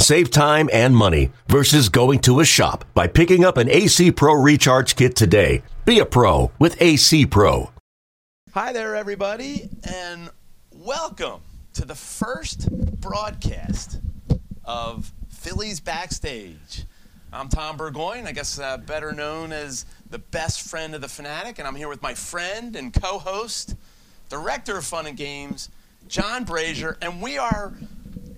Save time and money versus going to a shop by picking up an AC Pro Recharge Kit today. Be a pro with AC Pro. Hi there, everybody, and welcome to the first broadcast of Phillies Backstage. I'm Tom Burgoyne, I guess uh, better known as the best friend of the Phanatic, and I'm here with my friend and co host, director of fun and games, John Brazer, and we are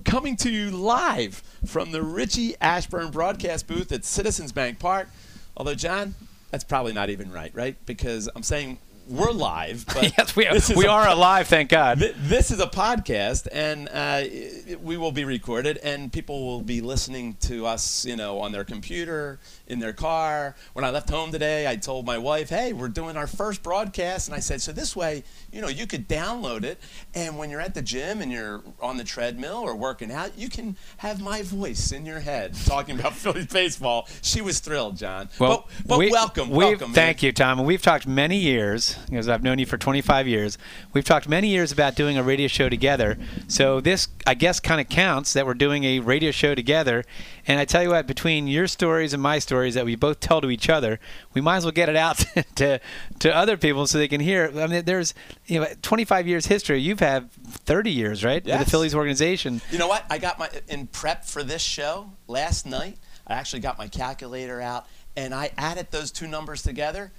coming to you live from the Richie Ashburn broadcast booth at Citizens Bank Park. Although, John, that's probably not even right, right? Because I'm saying we're live. But yes, we are. We are alive, thank God. Th- This is a podcast, and uh, it- we will be recorded, and people will be listening to us, you know, on their computer, in their car. When I left home today, I told my wife, "Hey, we're doing our first broadcast," and I said, "So this way, you know, you could download it, and when you're at the gym and you're on the treadmill or working out, you can have my voice in your head talking about Phillies baseball." She was thrilled, John. but but we- welcome, welcome. Thank you, Tom. And we've talked many years, because I've known you for 25 years. We've talked many years about doing a radio show together. So this, I guess, kind of counts that we're doing a radio show together. And I tell you what, between your stories and my stories that we both tell to each other, we might as well get it out to to other people so they can hear. I mean, there's you know 25 years history. You've had 30 years, right, with the Phillies organization. You know what? I got my in prep for this show last night. I actually got my calculator out and I added those two numbers together.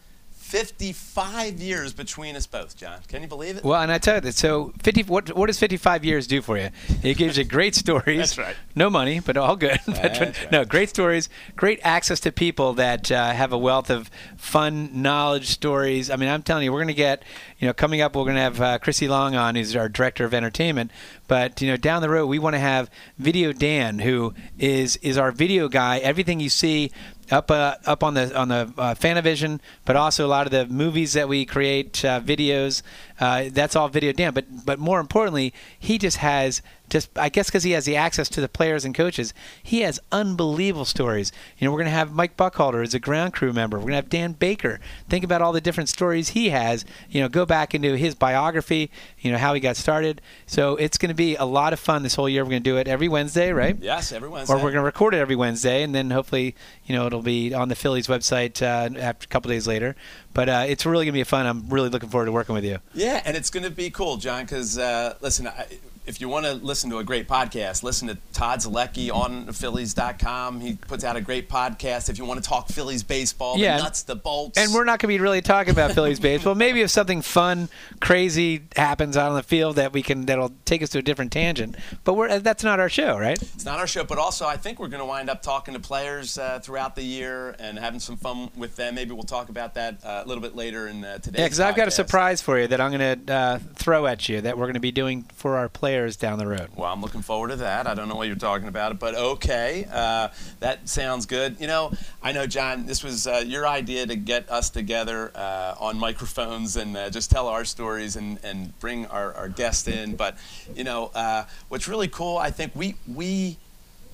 55 years between us both, John. Can you believe it? Well, and I tell you that. So, 50. What, what does 55 years do for you? It gives you great stories. That's right. No money, but all good. But, right. No, great stories. Great access to people that uh, have a wealth of fun knowledge stories. I mean, I'm telling you, we're going to get. You know, coming up, we're going to have uh, Chrissy Long on, who's our director of entertainment. But you know, down the road, we want to have Video Dan, who is is our video guy. Everything you see up uh, up on the on the uh, PhanaVision, but also a lot of the movies that we create, uh, videos. Uh, that's all video Dan. But but more importantly, he just has just I guess because he has the access to the players and coaches, he has unbelievable stories. You know, we're gonna have Mike Boekholder as a ground crew member. We're gonna have Dan Baker. Think about all the different stories he has. You know, go back into his biography. You know how he got started. So it's gonna be a lot of fun this whole year. We're gonna do it every Wednesday, right? yes, every Wednesday. or we're going to record it every Wednesday, and then hopefully, you know, it'll be on the Phillies website uh, after a couple days later. But uh, it's really going to be fun. I'm really looking forward to working with you. Yeah, and it's going to be cool, John, because uh, listen, I, if you want to listen to a great podcast, listen to Todd Zolecki on Phillies.com. He puts out a great podcast. If you want to talk Phillies baseball, Yeah. the nuts, the bolts. And we're not going to be really talking about Phillies baseball. Maybe if something fun, crazy happens out on the field that we can that'll take us to a different tangent. But we're that's not our show, right? It's not our show, but also I think we're going to wind up talking to players uh, throughout the year and having some fun with them. Maybe we'll talk about that uh, a little bit later in uh, today's Yeah, because I've got a surprise for you that I'm going to uh, throw at you that we're going to be doing for our players down the road. Well, I'm looking forward to that. I don't know what you're talking about, but okay, uh, that sounds good. You know, I know, John, this was uh, your idea to get us together uh, on microphones and uh, just tell our stories and, and bring our, our guests in. But, you know, uh, what's really cool, I think we, we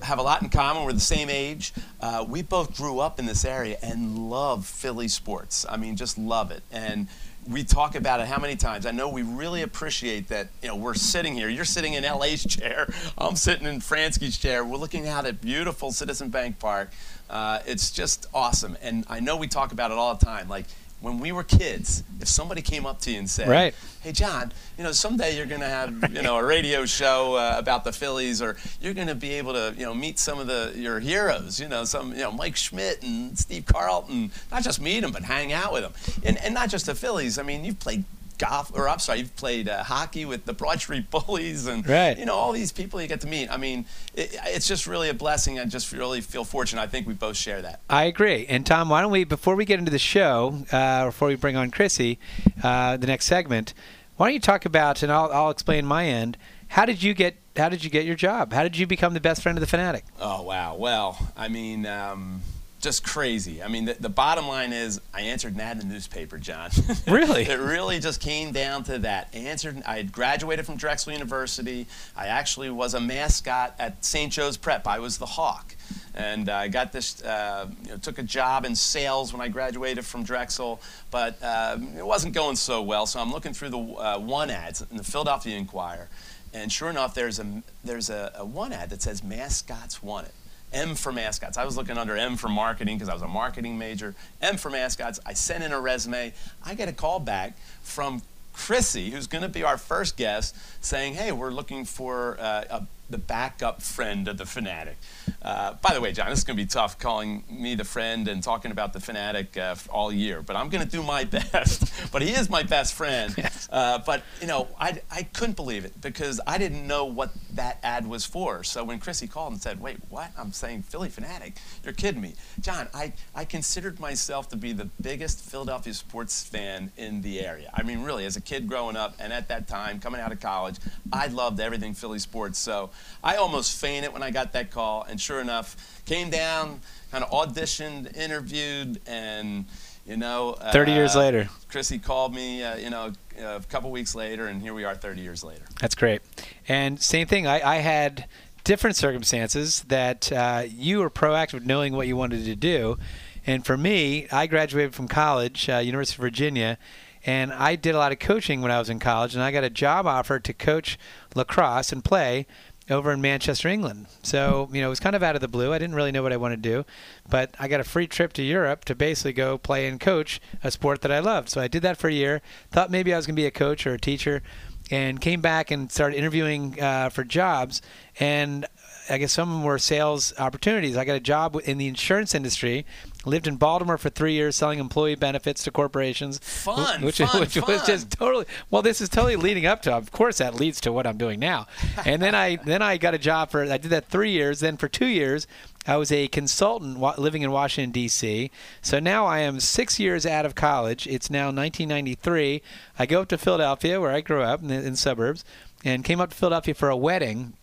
have a lot in common. We're the same age. Uh, we both grew up in this area and love Philly sports. I mean, just love it. And we talk about it how many times? I know we really appreciate that. You know, we're sitting here. You're sitting in LA's chair. I'm sitting in Franzke's chair. We're looking out at beautiful Citizen Bank Park. Uh, it's just awesome. And I know we talk about it all the time. Like when we were kids, if somebody came up to you and said, Right. "Hey, John, you know, someday you're going to have you know a radio show uh, about the Phillies, or you're going to be able to you know meet some of the your heroes, you know, some you know Mike Schmidt and Steve Carlton, not just meet them, but hang out with them, and and not just the Phillies. I mean, you've played golf, or I'm sorry, you've played uh, hockey with the Broad Street Bullies, and Right. you know all these people you get to meet. I mean, it, it's just really a blessing. I just really feel fortunate. I think we both share that. I agree. And Tom, why don't we, before we get into the show, uh, before we bring on Chrissy, uh, the next segment, why don't you talk about, and I'll, I'll explain my end. How did you get? How did you get your job? How did you become the best friend of the Phanatic? Oh wow. Well, I mean, um, just crazy. I mean, the, the, bottom line is I answered an ad in the newspaper, John. Really? it really just came down to that. I answered. I had graduated from Drexel University. I actually was a mascot at St. Joe's Prep. I was the Hawk. And I got this, uh, you know, took a job in sales when I graduated from Drexel, but uh, it wasn't going so well. So I'm looking through the uh, one ads in the Philadelphia Inquirer, and sure enough, there's a there's a, a one ad that says mascots wanted. M for mascots. I was looking under M for marketing because I was a marketing major. M for mascots. I sent in a resume. I get a call back from Chrissy, who's going to be our first guest, saying, "Hey, we're looking for uh, a the backup friend of the Phanatic. Uh, by the way, John, this is going to be tough calling me the friend and talking about the Phanatic uh, all year, but I'm going to do my best. but he is my best friend. Yes. Uh, but, you know, I, I couldn't believe it because I didn't know what that ad was for. So when Chrissy called and said, wait, what? I'm saying Phillie Phanatic. You're kidding me. John, I, I considered myself to be the biggest Philadelphia sports fan in the area. I mean, really, as a kid growing up and at that time, coming out of college, I loved everything Philly sports. So I almost fainted when I got that call, and sure enough, came down, kind of auditioned, interviewed, and you know. 30 uh, years later. Chrissy called me, uh, you know, a couple weeks later, and here we are 30 years later. That's great. And same thing, I, I had different circumstances that uh, you were proactive knowing what you wanted to do. And for me, I graduated from college, uh, University of Virginia, and I did a lot of coaching when I was in college, and I got a job offer to coach lacrosse and play over in Manchester, England. So, you know, it was kind of out of the blue. I didn't really know what I wanted to do, but I got a free trip to Europe to basically go play and coach a sport that I loved. So I did that for a year. Thought maybe I was going to be a coach or a teacher, and came back and started interviewing uh, for jobs. And I guess some of them were sales opportunities. I got a job in the insurance industry. Lived in Baltimore for three years, selling employee benefits to corporations. Fun, which, fun, which fun. was just totally. Well, this is totally leading up to. Of course, that leads to what I'm doing now. And then I then I got a job for. I did that three years. Then for two years, I was a consultant living in Washington, D.C. So now I am six years out of college. It's now 1993. I go up to Philadelphia, where I grew up in the, in the suburbs, and came up to Philadelphia for a wedding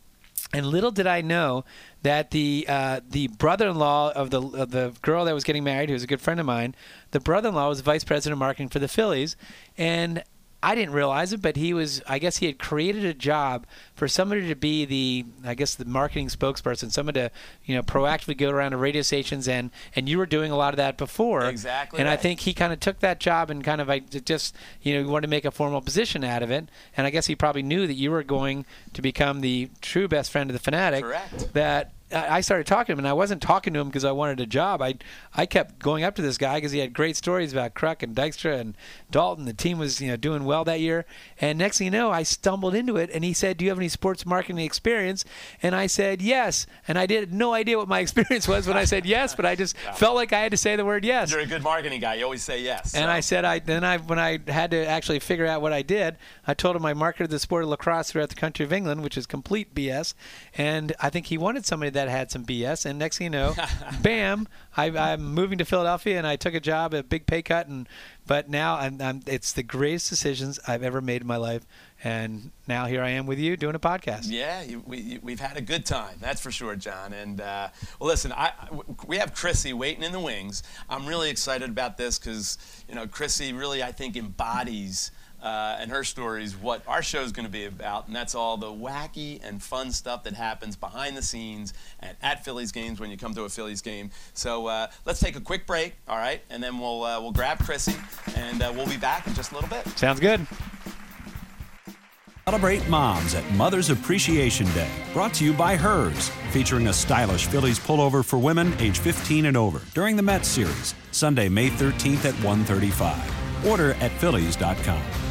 and little did I know that the uh, the brother-in-law of the of the girl that was getting married, who was a good friend of mine, the brother-in-law was vice president of marketing for the Phillies, and I didn't realize it, but he was. I guess he had created a job for somebody to be the, I guess, the marketing spokesperson, someone to, you know, proactively go around to radio stations, and and you were doing a lot of that before. Exactly. And right. I think he kind of took that job and kind of I just, you know, wanted to make a formal position out of it. And I guess he probably knew that you were going to become the true best friend of the Phanatic. Correct. That I started talking to him, and I wasn't talking to him because I wanted a job. I I kept going up to this guy because he had great stories about Kruk and Dykstra and Daulton. The team was you know doing well that year, and next thing you know, I stumbled into it, and he said, "Do you have any sports marketing experience?" And I said, "Yes." And I did no idea what my experience was when I said yes, but I just felt like I had to say the word yes. You're a good marketing guy. You always say yes. And so. I said, I then I when I had to actually figure out what I did, I told him I marketed the sport of lacrosse throughout the country of England, which is complete BS. And I think he wanted somebody that had some BS. And next thing you know, bam, I, I'm moving to Philadelphia, and I took a job, a big pay cut, and but now I'm, I'm, it's the greatest decisions I've ever made in my life. And now here I am with you doing a podcast. Yeah, you, we, we've had a good time, that's for sure, John. And uh, well, listen, I, we have Chrissy waiting in the wings. I'm really excited about this because you know Chrissy really, I think, embodies uh, and her stories what our show is going to be about, and that's all the wacky and fun stuff that happens behind the scenes and at Phillies games when you come to a Phillies game. So uh, let's take a quick break, all right, and then we'll uh, we'll grab Chrissy, and uh, we'll be back in just a little bit. Sounds good. Celebrate moms at Mother's Appreciation Day, brought to you by Hers, featuring a stylish Phillies pullover for women age 15 and over during the Mets series, Sunday, May 13th at 1:35. Order at phillies.com.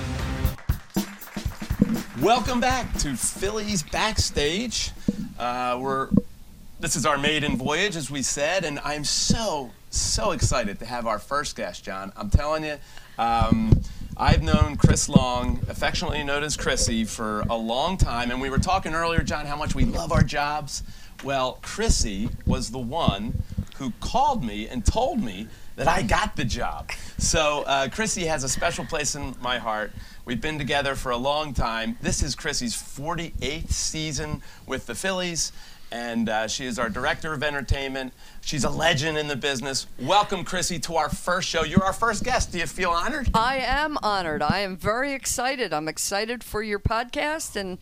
Welcome back to Phillies Backstage. Uh, we're this is our maiden voyage, as we said, and I'm so so excited to have our first guest, John. I'm telling you, um, I've known Chris Long, affectionately known as Chrissy, for a long time, and we were talking earlier, John, how much we love our jobs. Well, Chrissy was the one who called me and told me that I got the job. So uh, Chrissy has a special place in my heart. We've been together for a long time. This is Chrissy's 48th season with the Phillies. And uh, she is our director of entertainment. She's a legend in the business. Welcome, Chrissy, to our first show. You're our first guest. Do you feel honored? I am honored. I am very excited. I'm excited for your podcast and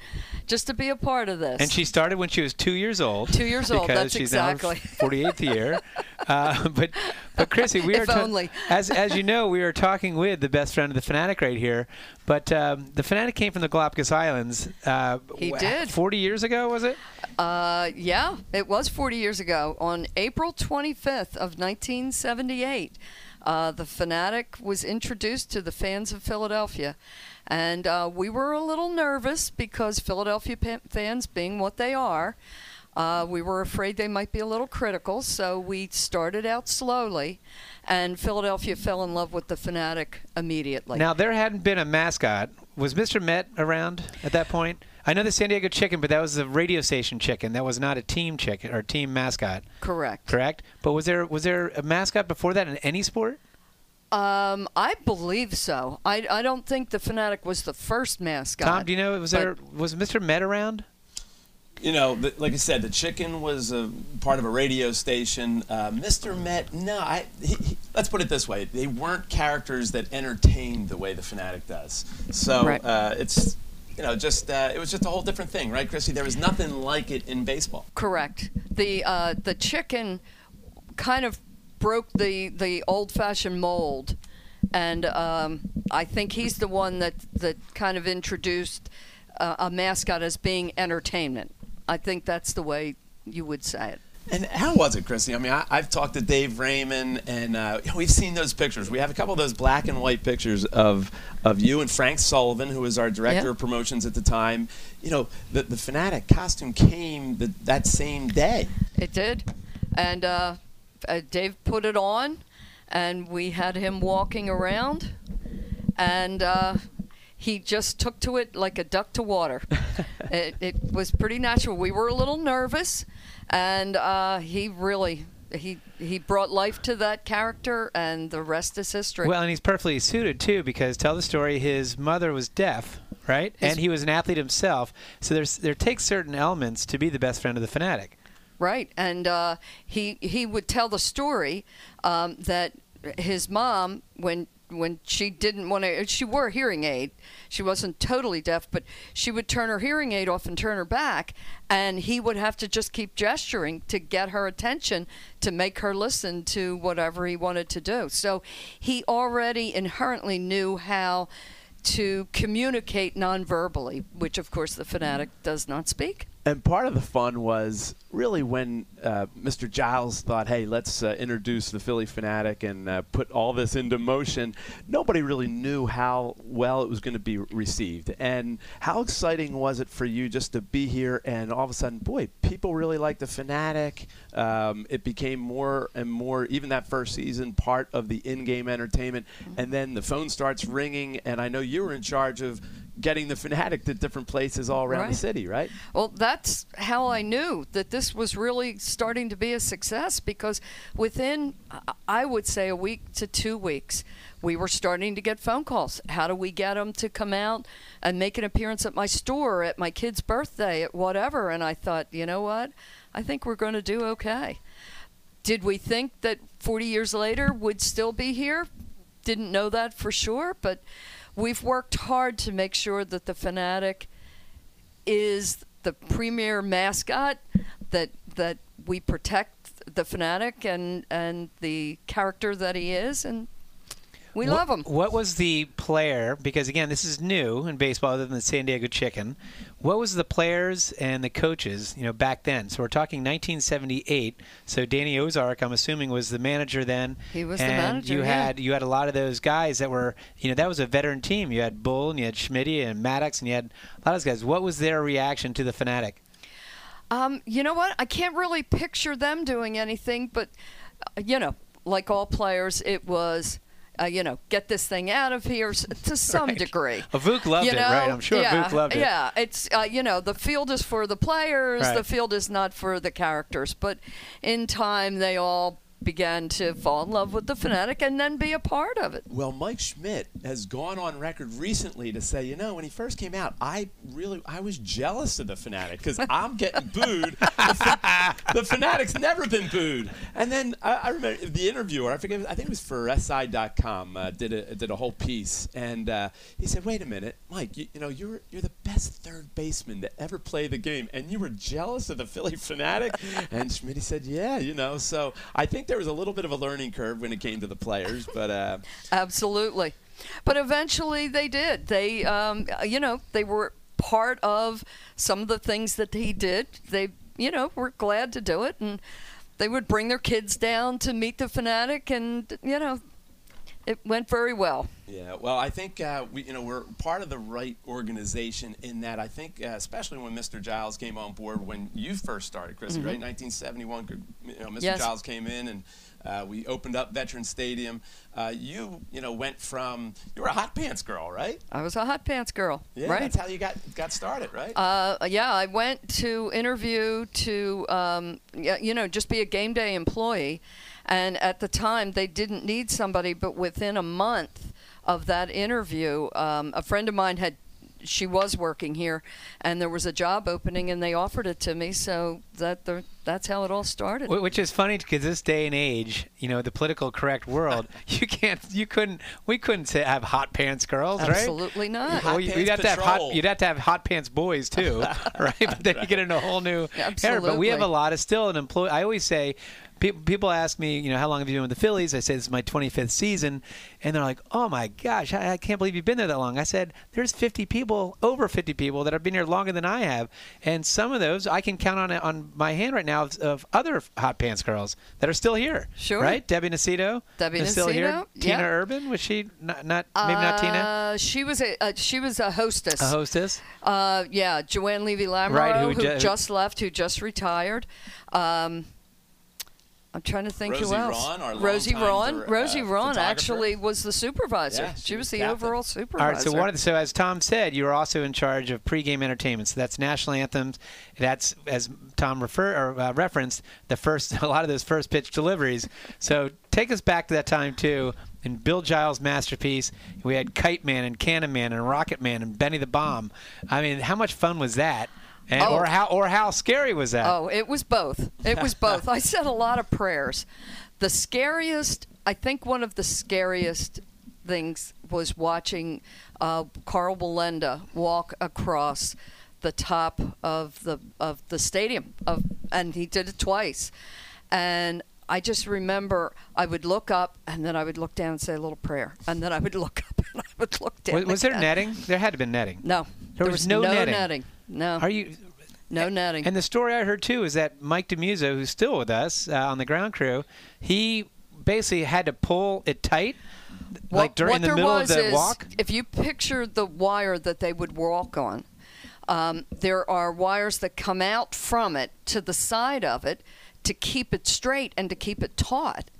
just to be a part of this. And she started when she was two years old. Two years old, Because that's she's exactly. now in 48th year. Uh, but, but Chrissy, we If are ta- only. as as you know, we are talking with the best friend of the Phanatic right here. But um, the Phanatic came from the Galapagos Islands. Uh, He did. 40 years ago, was it? Uh, yeah, it was 40 years ago. On April 25th of 1978, uh, the Phanatic was introduced to the fans of Philadelphia. And uh, we were a little nervous because Philadelphia fans, being what they are, uh, we were afraid they might be a little critical. So we started out slowly, and Philadelphia fell in love with the Phanatic immediately. Now there hadn't been a mascot. Was Mr. Met around at that point? I know the San Diego Chicken, but that was a radio station chicken. That was not a team chicken or team mascot, Correct. correct? But was there was there a mascot before that in any sport? Um, I believe so. I, I don't think the Phanatic was the first mascot. Tom, do you know was there was Mr. Met around? You know, the, like I said, the chicken was a part of a radio station. Uh, Mr. Met, no, I. He, he, let's put it this way: they weren't characters that entertained the way the Phanatic does. So Right. uh, it's, you know, just uh, it was just a whole different thing, right, Chrissy? There was nothing like it in baseball. Correct. The uh, the chicken kind of broke the the old fashioned mold, and um, I think he's the one that that kind of introduced uh, a mascot as being entertainment. I think that's the way you would say it. And how was it, Chrissy? I mean, I, I've talked to Dave Raymond, and uh, we've seen those pictures. We have a couple of those black and white pictures of of you and Frank Sullivan, who was our director Yeah. of promotions at the time. You know, the the Phanatic costume came the, that same day. It did, and uh, uh, Dave put it on, and we had him walking around, and uh, he just took to it like a duck to water. it, it was pretty natural. We were a little nervous, and uh, he really he he brought life to that character, and the rest is history. Well, and he's perfectly suited too because tell the story. His mother was deaf, right? His- and he was an athlete himself. So there's there takes certain elements to be the best friend of the Phanatic. Right, and uh, he he would tell the story um, that his mom, when when she didn't want to, she wore a hearing aid. She wasn't totally deaf, but she would turn her hearing aid off and turn her back, and he would have to just keep gesturing to get her attention to make her listen to whatever he wanted to do. So he already inherently knew how to communicate non-verbally, which of course the Phanatic does not speak. And part of the fun was really when uh, Mr. Giles thought, hey, let's uh, introduce the Phillie Phanatic and uh, put all this into motion. Nobody really knew how well it was going to be received. And how exciting was it for you just to be here and all of a sudden, boy, people really like the Phanatic. Um, it became more and more, even that first season, part of the in game entertainment. And then the phone starts ringing, and I know you were in charge of getting the Phanatic to different places all around Right. the city, right? Well, that's how I knew that this was really starting to be a success because within, I- I would say, a week to two weeks, we were starting to get phone calls. How do we get them to come out and make an appearance at my store, at my kid's birthday, at whatever? And I thought, you know what? I think we're going to do okay. Did we think that 40 years later would still be here? Didn't know that for sure, but we've worked hard to make sure that the Phanatic is the premier mascot that that we protect the Phanatic and and the character that he is and we What- love him What was the player? Because again, this is new in baseball, other than the San Diego Chicken. What was the players and the coaches, you know, back then? So we're talking 1978. So Danny Ozark, I'm assuming, was the manager then. He was the manager, You yeah. had you had a lot of those guys that were, you know, that was a veteran team. You had Bull and you had Schmidt and Maddox and you had a lot of those guys. What was their reaction to the Phanatic? um you know what i can't really picture them doing anything but uh, you know like all players it was uh, you know, get this thing out of here to some Right. degree. Uh, Vuk loved You it, know? right? I'm sure yeah, Vuk loved it. Yeah, it's uh, you know the field is for the players. Right. The field is not for the characters. But in time, they all began to fall in love with the Phanatic and then be a part of it. Well, Mike Schmidt has gone on record recently to say, you know, when he first came out, I really I was jealous of the Phanatic because I'm getting booed. The, fa- the, Phanatic's never been booed. And then I, I, remember the interviewer, I forget, I think it was for SI.com, uh, did a did a whole piece, and uh, he said, wait a minute, Mike, you, you know, you're you're the best third baseman to ever play the game, and you were jealous of the Phillie Phanatic. and Schmidt said, yeah, you know. So I think there was a little bit of a learning curve when it came to the players, but uh, absolutely. But eventually they did. They, um, you know, they were part of some of the things that he did. They, you know, were glad to do it, and they would bring their kids down to meet the Phanatic, and you know, it went very well. Yeah, well, I think uh, we, you know, we're part of the right organization in that. I think, uh, especially when Mr. Giles came on board when you first started, Chrissy, mm-hmm. right? 1971, you know, Mr. Yes. Giles came in and uh, we opened up Veteran Stadium. Uh, you, you know, went from you were a hot pants girl, right? I was a hot pants girl. Yeah, right. that's how you got got started, right? Uh, yeah, I went to interview to, um, you know, just be a game day employee. And at the time, they didn't need somebody, but within a month of that interview, um, a friend of mine had she was working here, and there was a job opening, and they offered it to me. So that the, that's how it all started. Which is funny because this day and age, you know, the political correct world, you can't, you couldn't, we couldn't say, have hot pants girls, right? Absolutely not. Well, you'd have to have hot, you'd have to have hot pants boys too, right? But then right. you get into a whole new Absolutely. era. But we have a lot of still an employee. I always say people people ask me, you know, how long have you been with the Phillies? I say this is my 25th season, and they're like, "Oh my gosh, I, I, can't believe you've been there that long." I said, "There's 50 people, over 50 people that have been here longer than I have, and some of those I can count on on my hand right now of, of other hot pants girls that are still here. Sure, right? Debbie Nacito, Debbie is still here. Tina. Urban was she not? not maybe uh, not Tina. She was a uh, she was a hostess. A hostess. Uh, yeah, Joanne Levy Lamoureux, right, who, who ju- just left, who just retired. Um, I'm trying to think Rosie who else. Ron, Rosie Ron. uh, Rosie Ron actually was the supervisor. Yeah, she, she was was the captain. overall supervisor. All right. So one, so as Tom said, you were also in charge of pregame entertainment. So that's national anthems. That's as Tom refer or uh, referenced the first a lot of those first pitch deliveries. So take us back to that time too. In Bill Giles' masterpiece, we had Kite Man and Cannon Man and Rocket Man and Benny the Bomb. I mean, how much fun was that? And, Oh. Or how or how scary was that? Oh, it was both. It was both. I said a lot of prayers. The scariest, I think, one of the scariest things was watching uh, Karl Wallenda walk across the top of the of the stadium of, and he did it twice, and. I just remember I would look up and then I would look down and say a little prayer, and then I would look up and I would look down. was, was there netting? There had to have been netting. No, There was no netting. netting. No, Are you? no netting. And the story I heard too is that Mike DeMuso, who's still with us uh, on the ground crew, he basically had to pull it tight, like during what the there middle was of the is, walk. If you picture the wire that they would walk on, um, there are wires that come out from it to the side of it to keep it straight and to keep it taut.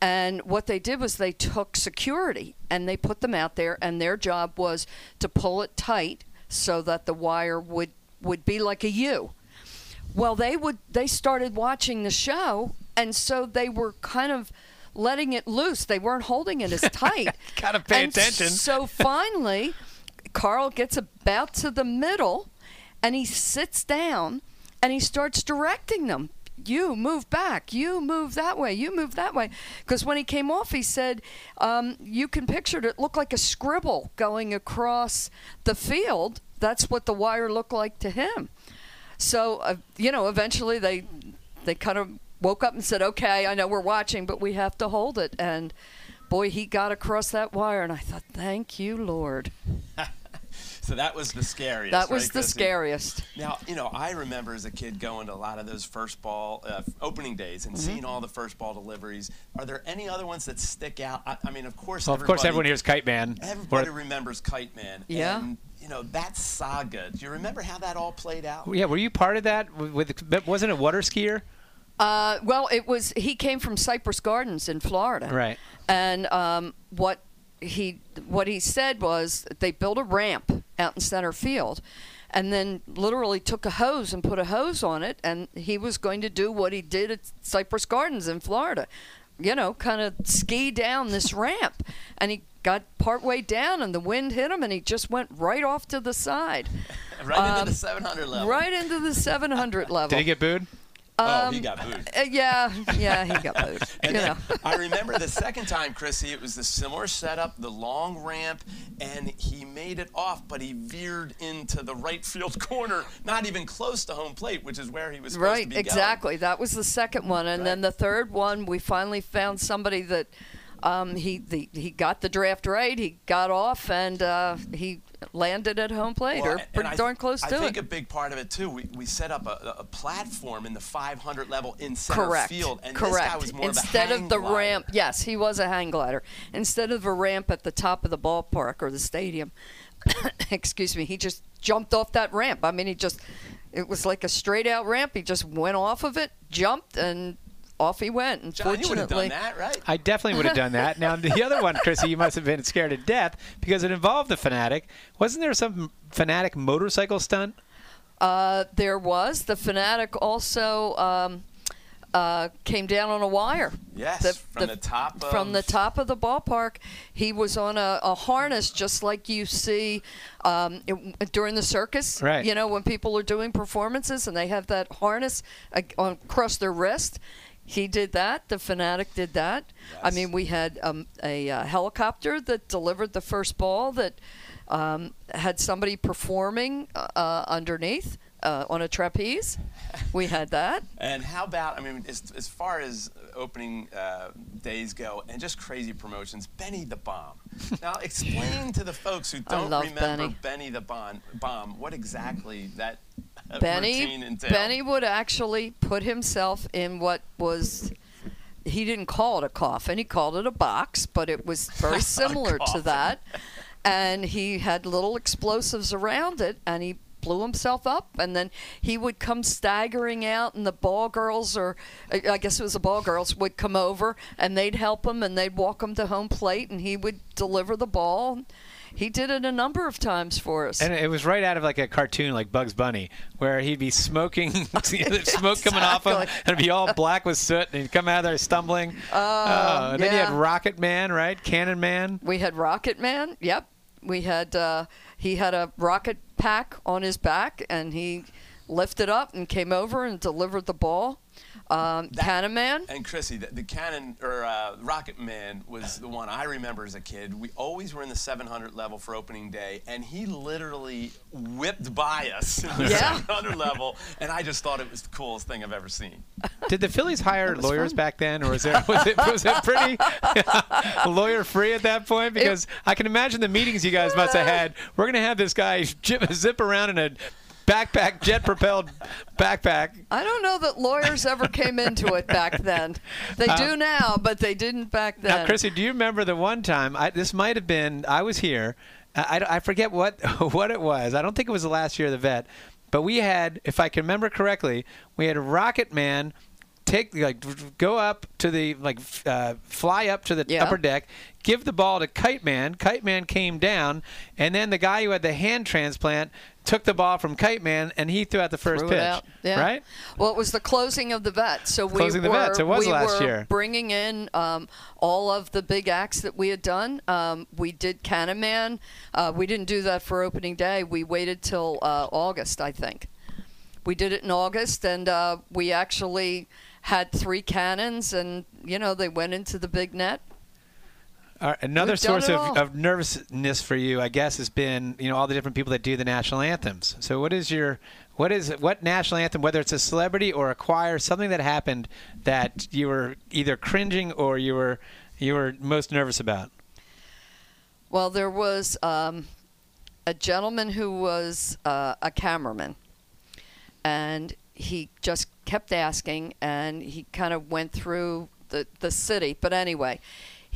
And what they did was they took security and they put them out there, and their job was to pull it tight so that the wire would would be like a U. Well, they would they started watching the show, and so they were kind of letting it loose. They weren't holding it as tight. Gotta pay And attention. So finally, Karl gets about to the middle, and he sits down, and he starts directing them. You move back. You move that way. You move that way. Because when he came off, he said, um, "You can picture it. It looked like a scribble going across the field. That's what the wire looked like to him." So, uh, you know, eventually they they kind of woke up and said, "Okay, I know we're watching, but we have to hold it." And boy, he got across that wire, and I thought, "Thank you, Lord." So that was the scariest. That was right, the Chrissy? scariest. Now, you know, I remember as a kid going to a lot of those first ball uh, opening days and Mm-hmm. seeing all the first ball deliveries. Are there any other ones that stick out? I, I mean, of course, Well, of course, everyone hears Kite Man. Everybody Or- remembers Kite Man. Yeah. And, you know, that saga. Do you remember how that all played out? yeah, were you part of that? With, with wasn't it water skier? Uh, well, it was. He came from Cypress Gardens in Florida, Right. And um, what he what he said was they built a ramp out in center field, and then literally took a hose and put a hose on it, and he was going to do what he did at Cypress Gardens in Florida, you know, kind of ski down this ramp, and he got partway down, and the wind hit him, and he just went right off to the side, right into Um, the 700 level. right into the 700 level. Did he get booed? Oh, he got booed. Uh, yeah, yeah, he got booed. you know. I remember the second time, Chrissy, it was the similar setup, the long ramp, and he made it off, but he veered into the right field corner, not even close to home plate, which is where he was supposed to Right, be going. exactly. That was the second one, and then the third one, we finally found somebody that um, he the, he got the draft right. He got off, and uh, he landed at home plate, Well, or pretty darn close I to it. I think a big part of it too. We, we set up a, a platform in the 500 level in center Correct. field, and Correct. this guy was more Instead of a hang of the glider. ramp, yes, he was a hang glider. Instead of a ramp at the top of the ballpark or the stadium, excuse me, he just jumped off that ramp. I mean, he just it was like a straight out ramp. He just went off of it, jumped, and off he went. And John, you would have fortunately, done that, right? I definitely would have done that. Now, the other one, Chrissy, you must have been scared to death because it involved the Phanatic. Wasn't there some Phanatic motorcycle stunt? Uh, there was the Phanatic also um, uh, came down on a wire. Yes, from the top from the of- top of the ballpark. He was on a, a harness, just like you see um, it, during the circus. Right. You know when people are doing performances and they have that harness uh, on, across their wrist. He did that. The Phanatic did that. I mean, we had um, a uh, helicopter that delivered the first ball that um, had somebody performing uh, underneath uh, on a trapeze. We had that. And how about, I mean, as, as far as opening uh, days go and just crazy promotions, Benny the Bomb. Now, explain to the folks who don't remember Benny. Benny the Bomb, bomb what exactly that uh, Benny. Benny would actually put himself in what was he didn't call it a coffin, he called it a box, but it was very similar to that. And he had little explosives around it and he blew himself up and then he would come staggering out and the ball girls or I I guess it was the ball girls would come over and they'd help him and they'd walk him to home plate and he would deliver the ball. He did it a number of times for us. And it was right out of like a cartoon, like Bugs Bunny, where he'd be smoking, smoke coming off him, and it'd be all black with soot, and he'd come out of there stumbling. Oh, and then you had. Rocket Man, right? Cannon Man. We had Rocket Man. Yep. We had uh, he had a rocket pack on his back, and he lifted up and came over and delivered the ball. Um, That- Cannon Man. And Chrissy, the, the Cannon or uh, Rocket Man was the one I remember as a kid. We always were in the 700 level for opening day, and he literally whipped by us in the Yeah. 700 level, and I just thought it was the coolest thing I've ever seen. Did the Phillies hire lawyers fun. back then, or was it was it was it pretty lawyer free at that point? Because I can imagine the meetings you guys must have had. We're gonna have this guy zip, zip around in a backpack, jet propelled backpack. I don't know that lawyers ever came into it back then. They Uh, do now, but they didn't back then. Now, Chrissy, do you remember the one time? I, this might have been. I was here. I, I, I forget what what it was. I don't think it was the last year of the vet, but we had, if I can remember correctly, we had a Rocket Man take like go up to the like uh, fly up to the Yeah. upper deck, give the ball to Kite Man. Kite Man came down, and then the guy who had the hand transplant took the ball from Kite Man and he threw out the first pitch. Yeah. Right? Well, it was the closing of the vet, so we Closing were the it was we last were year. bringing in um, all of the big acts that we had done. Um, we did Cannon Man. Uh, we didn't do that for opening day. We waited till uh, August, I think. We did it in August, and uh, we actually had three cannons, and you know they went into the big net. Right, another We've source of, of nervousness for you, I guess, has been you know all the different people that do the national anthems. So, what is your what is what national anthem, whether it's a celebrity or a choir, something that happened that you were either cringing or you were you were most nervous about? Well, there was um, a gentleman who was uh, a cameraman, and he just kept asking, and he kind of went through the, the city. But anyway,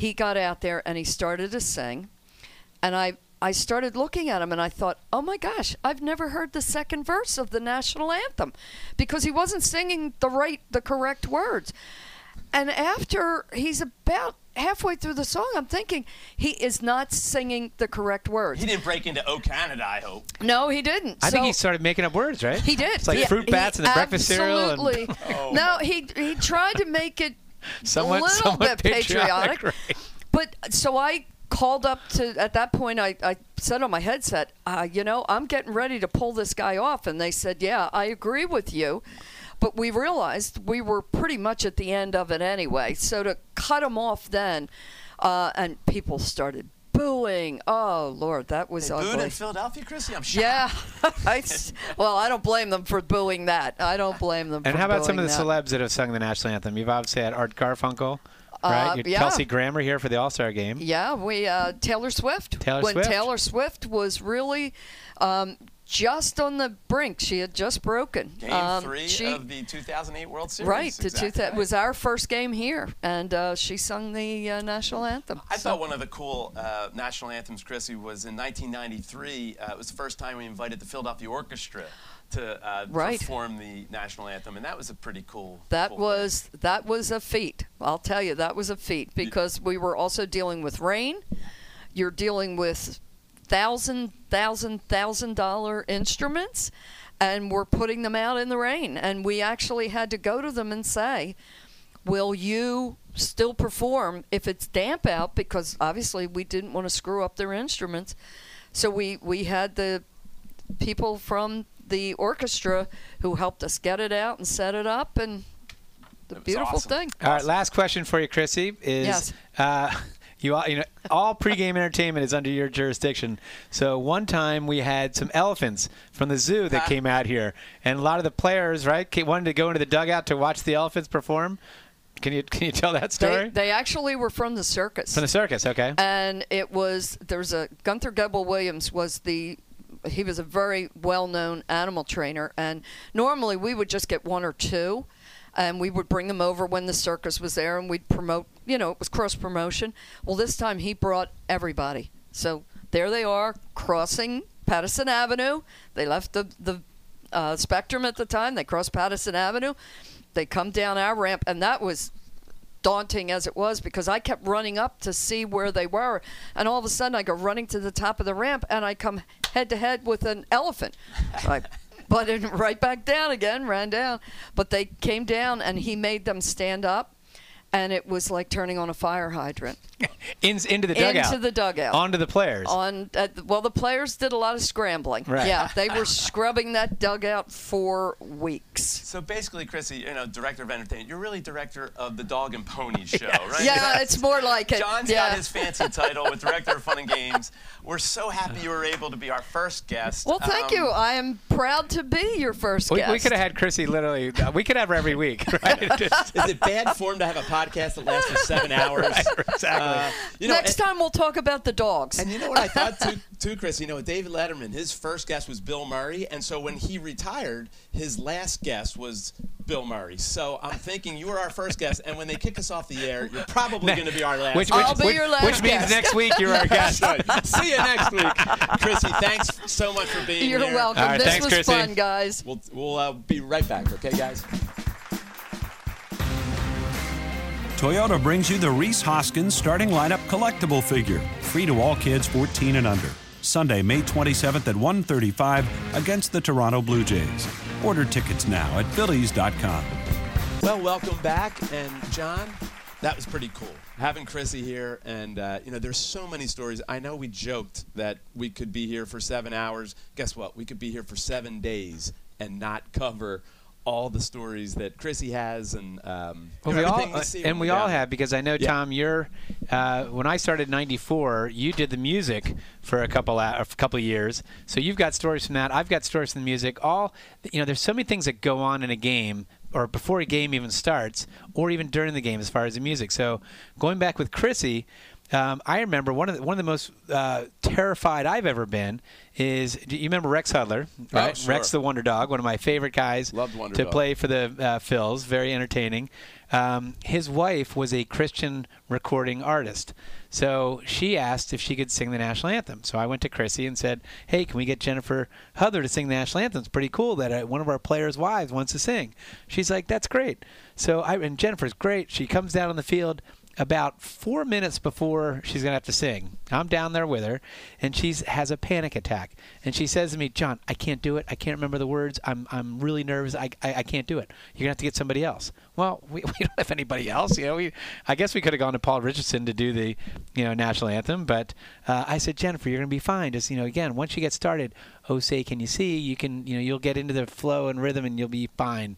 he got out there and he started to sing, and I I started looking at him and I thought, oh my gosh, I've never heard the second verse of the national anthem, because he wasn't singing the right the correct words. And after he's about halfway through the song, I'm thinking he is not singing the correct words. He didn't break into "Oh Canada," I hope. No, he didn't. I think he started making up words, right? He did. It's like Yeah, fruit bats and the breakfast cereal. Absolutely. And Oh, no, he he tried to make it somewhat, a little somewhat bit patriotic. right. But so I called up to at that point I, I said on my headset, uh, you know, I'm getting ready to pull this guy off and they said, Yeah, I agree with you. But we realized we were pretty much at the end of it anyway. So to cut him off then, uh, and people started booing. Oh Lord, that was They ugly. booed in Philadelphia, Chrissy. I'm shocked. yeah, I s well, I don't blame them for booing that. I don't blame them. And for how about some of the that. celebs that have sung the national anthem? You've obviously had Art Garfunkel, right? Uh, yeah. Kelsey Grammer here for the All Star game. Yeah, we uh, Taylor Swift. Taylor when Swift. Taylor Swift was really um, just on the brink, she had just broken. Game um, three she, of the 2008 World Series. Right, exactly right. was our first game here, and uh, she sung the uh, national anthem. I So- thought one of the cool uh, national anthems, Chrissy, was in 1993. Uh, it was the first time we invited the Philadelphia Orchestra to uh, Right. perform the national anthem, and that was a pretty cool. That cool thing. was that was a feat. I'll tell you, that was a feat because we were also dealing with rain. You're dealing with thousand, thousand, thousand dollar instruments, and we're putting them out in the rain. And we actually had to go to them and say, "Will you still perform if it's damp out?" Because obviously we didn't want to screw up their instruments. So we we had the people from the orchestra who helped us get it out and set it up and the beautiful awesome. thing. All right, last question for you, Chrissy. Is Yes. uh, you all, you know all pregame entertainment is under your jurisdiction. So one time we had some elephants from the zoo that Ah. came out here, and a lot of the players, right, wanted to go into the dugout to watch the elephants perform. Can you can you tell that story they actually were from the circus. from the circus? Okay. and it was there's a Gunther Gebel Williams was the he was a very well-known animal trainer and normally we would just get one or two and we would bring them over when the circus was there and we'd promote you know it was cross promotion well this time he brought everybody. So there they are crossing Pattison Avenue. They left the the uh, Spectrum at the time. They crossed Pattison Avenue. They come down our ramp and that was daunting as it was because I kept running up to see where they were, and all of a sudden I go running to the top of the ramp and I come head to head with an elephant. I butted right back down again, ran down, but they came down and he made them stand up, and it was like turning on a fire hydrant In, into the dugout. into the dugout. Onto the players. on uh, well, the players did a lot of scrambling. Right. Yeah, they were scrubbing that dugout for weeks. So basically, Chrissy, you know, director of entertainment. You're really director of the Dog and Pony Show, right? Yeah, it's more like it. John's yeah. got his fancy title with director of fun and games. We're so happy you were able to be our first guest. Well, thank Um, you. I am proud to be your first we, guest. we could have had Chrissy literally. Uh, we could have her every week, right? Just- Is it bad form to have a podcast that lasts for seven hours? exactly. Uh, you know, Next and, time we'll talk about the dogs. and you know what I thought too, too, Chris? You know, with David Letterman, his first guest was Bill Murray, and so when he retired, his last guest was Bill Murray. So I'm thinking you were our first guest, and when they kick us off the air, you're probably going to be our last. which, guest. I'll be which, your last which means guest. next week you're our guest. Good. See you next week, Chrissy. Thanks so much for being here. You're welcome. All right, this thanks, was Chrissy. fun, guys. We'll we'll uh, be right back. Okay, guys. Toyota brings you the Rhys Hoskins starting lineup collectible figure, free to all kids 14 and under. Sunday, May 27th at 1:35 against the Toronto Blue Jays. Order tickets now at phillies.com. Well, welcome back, and John, that was pretty cool having Chrissy here. And uh, you know, there's so many stories. I know we joked that we could be here for seven hours. Guess what? We could be here for seven days and not cover all the stories that Chrissy has and um, Well, you we all, see and we all down have because I know Yeah. Tom. You're uh, when I started in '94, you did the music for a couple a couple of years, so you've got stories from that. I've got stories from the music. All you know, there's so many things that go on in a game, or before a game even starts, or even during the game, as far as the music. So going back with Chrissy. Um, I remember one of the, one of the most uh, terrified I've ever been is do you remember Rex Hudler, right? sure. Rex the Wonder Dog, one of my favorite guys Loved Wonder to Dog. play for the uh, Phils, very entertaining. Um, his wife was a Christian recording artist. So she asked if she could sing the national anthem. So I went to Chrissy and said, Hey, can we get Jennifer Hudler to sing the national anthem? It's pretty cool that uh, one of our players' wives wants to sing. She's like, That's great. So I, and Jennifer's great. She comes down on the field. About four minutes before she's going to have to sing, I'm down there with her, and she has a panic attack. And she says to me, John, I can't do it. I can't remember the words. I'm, I'm really nervous. I, I, I can't do it. You're going to have to get somebody else. Well, we, we don't have anybody else. You know, we, I guess we could have gone to Paul Richardson to do the, you know, national anthem. But uh, I said, Jennifer, you're going to be fine. Just, you know, again, once you get started, oh, say, can you see? You can, you know, you'll get into the flow and rhythm and you'll be fine.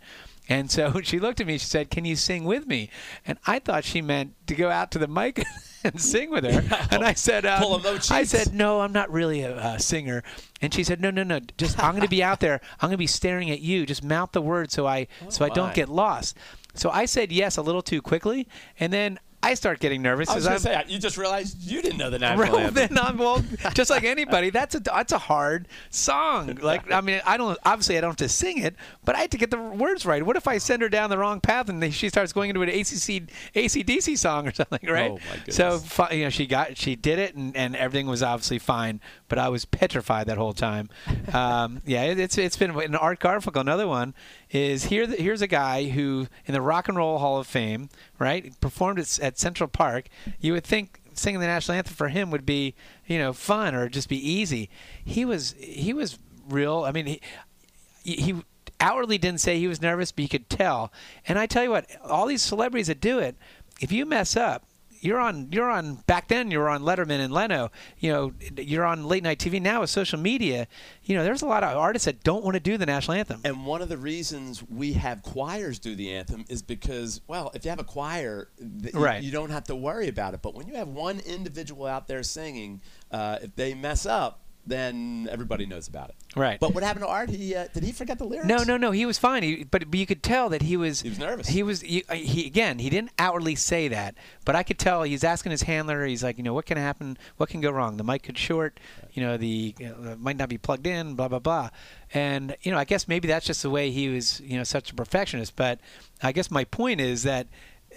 And so she looked at me. She said, "Can you sing with me?" And I thought she meant to go out to the mic and sing with her. And I said, um, Pull 'em no "I said, no, I'm not really a, uh singer." And she said, "No, no, no. Just I'm going to be out there. I'm going to be staring at you. Just mouth the words so I so I my. don't get lost." So I said yes a little too quickly, and then I start getting nervous I was going to say, you just realized you didn't know the national well, anthem. then I'm well, just like anybody. That's a that's a hard song. Like I mean, I don't obviously I don't have to sing it, but I have to get the words right. What if I send her down the wrong path and she starts going into an ACC ACDC song or something, right? Oh, my goodness. So you know, she got she did it and, and everything was obviously fine, but I was petrified that whole time. Um, yeah, it, it's it's been an Art Garfunkel. Another one is here. Here's a guy who in the Rock and Roll Hall of Fame, right, performed at, at Central Park. You would think singing the national anthem for him would be you know fun or just be easy. He was he was real. I mean he he outwardly didn't say he was nervous, but you could tell. And I tell you what, all these celebrities that do it, if you mess up, you're on you're on back then you were on Letterman and Leno you know you're on late night TV now with social media you know there's a lot of artists that don't want to do the national anthem And one of the reasons we have choirs do the anthem is because, well, if you have a choir, th- you- Right. you, don't have to worry about it. But when you have one individual out there singing, uh, if they mess up, then everybody knows about it. Right. But what happened to Art? He uh, did he forget the lyrics? No, no, no. He was fine. He, but, but you could tell that he was. He was nervous. He was. He, uh, he again. He didn't outwardly say that, but I could tell he's asking his handler. He's like, you know, what can happen? What can go wrong? The mic could short. You know, the uh, might not be plugged in. Blah blah blah. And you know, I guess maybe that's just the way he was. You know, such a perfectionist. But I guess my point is that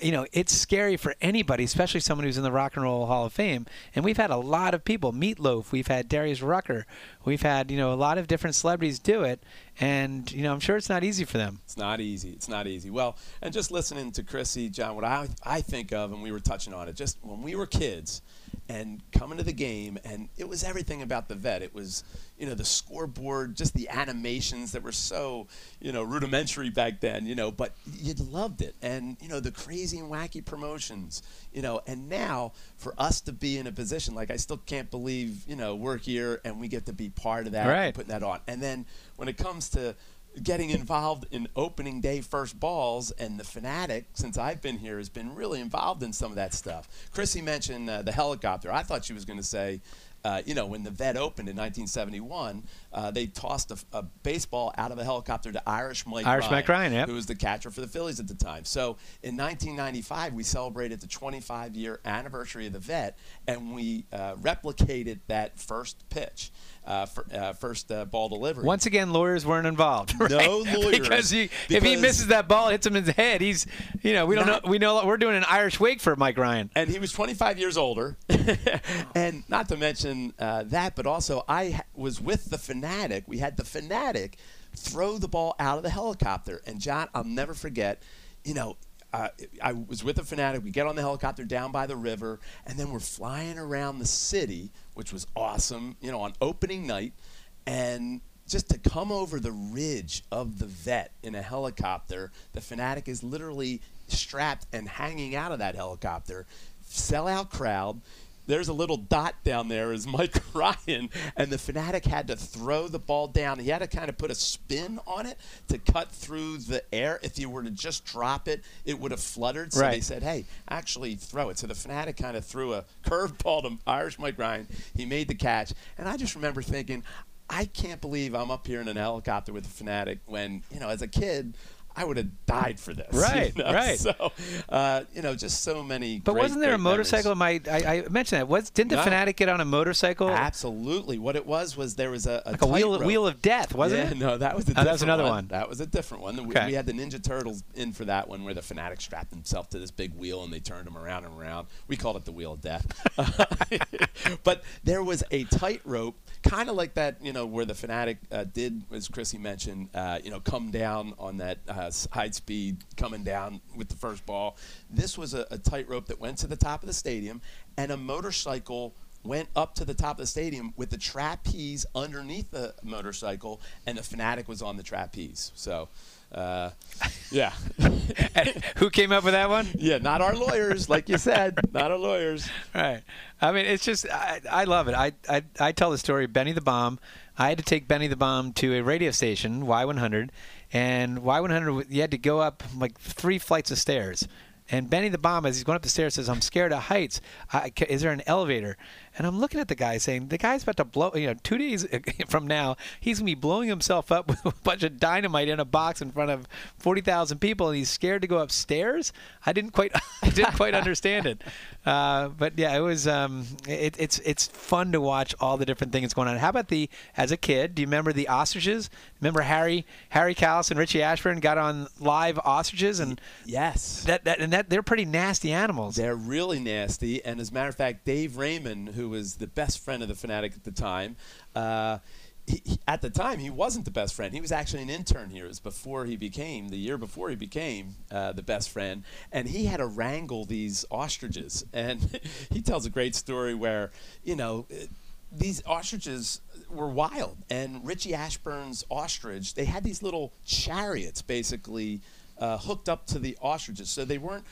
you know, it's scary for anybody, especially someone who's in the Rock and Roll Hall of Fame. And we've had a lot of people, Meatloaf, we've had Darius Rucker, we've had, you know, a lot of different celebrities do it. And, you know, I'm sure it's not easy for them. It's not easy. It's not easy. Well, and just listening to Chrissy, John, what I, I think of, and we were touching on it, just when we were kids and coming to the game, and it was everything about the vet. It was, you know, the scoreboard, just the animations that were so, you know, rudimentary back then, you know, but you loved it. And, you know, the crazy and wacky promotions, you know, and now for us to be in a position, like I still can't believe, you know, we're here and we get to be part of that, and Right. putting that on. And then when it comes to getting involved in opening day first balls and the Phanatic since i've been here has been really involved in some of that stuff. Chrissy mentioned uh, the helicopter. I thought she was going to say uh, you know, when the vet opened in 1971, uh, they tossed a, a baseball out of a helicopter to Irish Mike Irish Ryan, Mike Ryan, yep. who was the catcher for the Phillies at the time. So in 1995, we celebrated the 25 year anniversary of the vet, and we uh, replicated that first pitch, uh, fir- uh, first uh, ball delivery. Once again, lawyers weren't involved. right? No lawyers, because he, if he misses that ball, hits him in the head. He's, you know, we don't Not- know. We know we're doing an Irish wake for Mike Ryan. and he was 25 years older. and not to mention uh, that, but also I ha- was with the Phanatic. We had the Phanatic throw the ball out of the helicopter. And John, I'll never forget. You know, uh, I was with the Phanatic. We get on the helicopter down by the river, and then we're flying around the city, which was awesome. You know, on opening night, and just to come over the ridge of the vet in a helicopter, the Phanatic is literally strapped and hanging out of that helicopter. Sellout crowd. There's a little dot down there is Mike Ryan, and the Phanatic had to throw the ball down. He had to kind of put a spin on it to cut through the air. If you were to just drop it, it would have fluttered. So they said, "Hey, actually throw it." So the Phanatic kind of threw a curveball to Irish Mike Ryan. He made the catch, and I just remember thinking, I can't believe I'm up here in an helicopter with a Phanatic when you know, as a kid. I would have died for this. you Right, know? right. So, uh, you know, just so many. But great, wasn't there a motorcycle? My, I, I mentioned that. Was didn't the No. Phanatic get on a motorcycle? Absolutely. What it was was there was a, a like a wheel, tightrope. wheel of death, wasn't yeah, it? No, that was a Oh, that was another one. That was a different one. We, we had the Ninja Turtles in for that one, where the Phanatic strapped himself to this big wheel and they turned him around and around. We called it the Wheel of Death. but there was a tightrope kind of like that, you know, where the Phanatic uh, did, as Chrissy mentioned, uh, you know, come down on that uh, high speed, coming down with the first ball. This was a, a tightrope that went to the top of the stadium, and a motorcycle went up to the top of the stadium with the trapeze underneath the motorcycle, and the Phanatic was on the trapeze. So. Uh, yeah. Who came up with that one? Yeah, not our lawyers, like you said, not our lawyers. Right. I mean, it's just I, I love it. I, I I tell the story. Of Benny the Bomb. I had to take Benny the Bomb to a radio station, Y100, and Y100 you had to go up like three flights of stairs. And Benny the Bomb, as he's going up the stairs, says, "I'm scared of heights. I, is there an elevator?" And I'm looking at the guy saying, the guy's about to blow, you know, two days from now, he's going to be blowing himself up with a bunch of dynamite in a box in front of 40,000 people and he's scared to go upstairs. I didn't quite, I didn't quite understand it. Uh, but yeah, it was, um, it, it's, it's fun to watch all the different things going on. How about the, as a kid, do you remember the ostriches? Remember Harry, Harry Kalas and Richie Ashburn got on live ostriches and yes, that, that, and that they're pretty nasty animals. They're really nasty. And as a matter of fact, Dave Raymond, who was the best friend of the Phanatic at the time. Uh, he, at the time, he wasn't the best friend. He was actually an intern here. It was before he became, the year before he became uh, the best friend. And he had to wrangle these ostriches. And he tells a great story where, you know, these ostriches were wild. And Richie Ashburn's ostrich, they had these little chariots basically uh, hooked up to the ostriches. So they weren't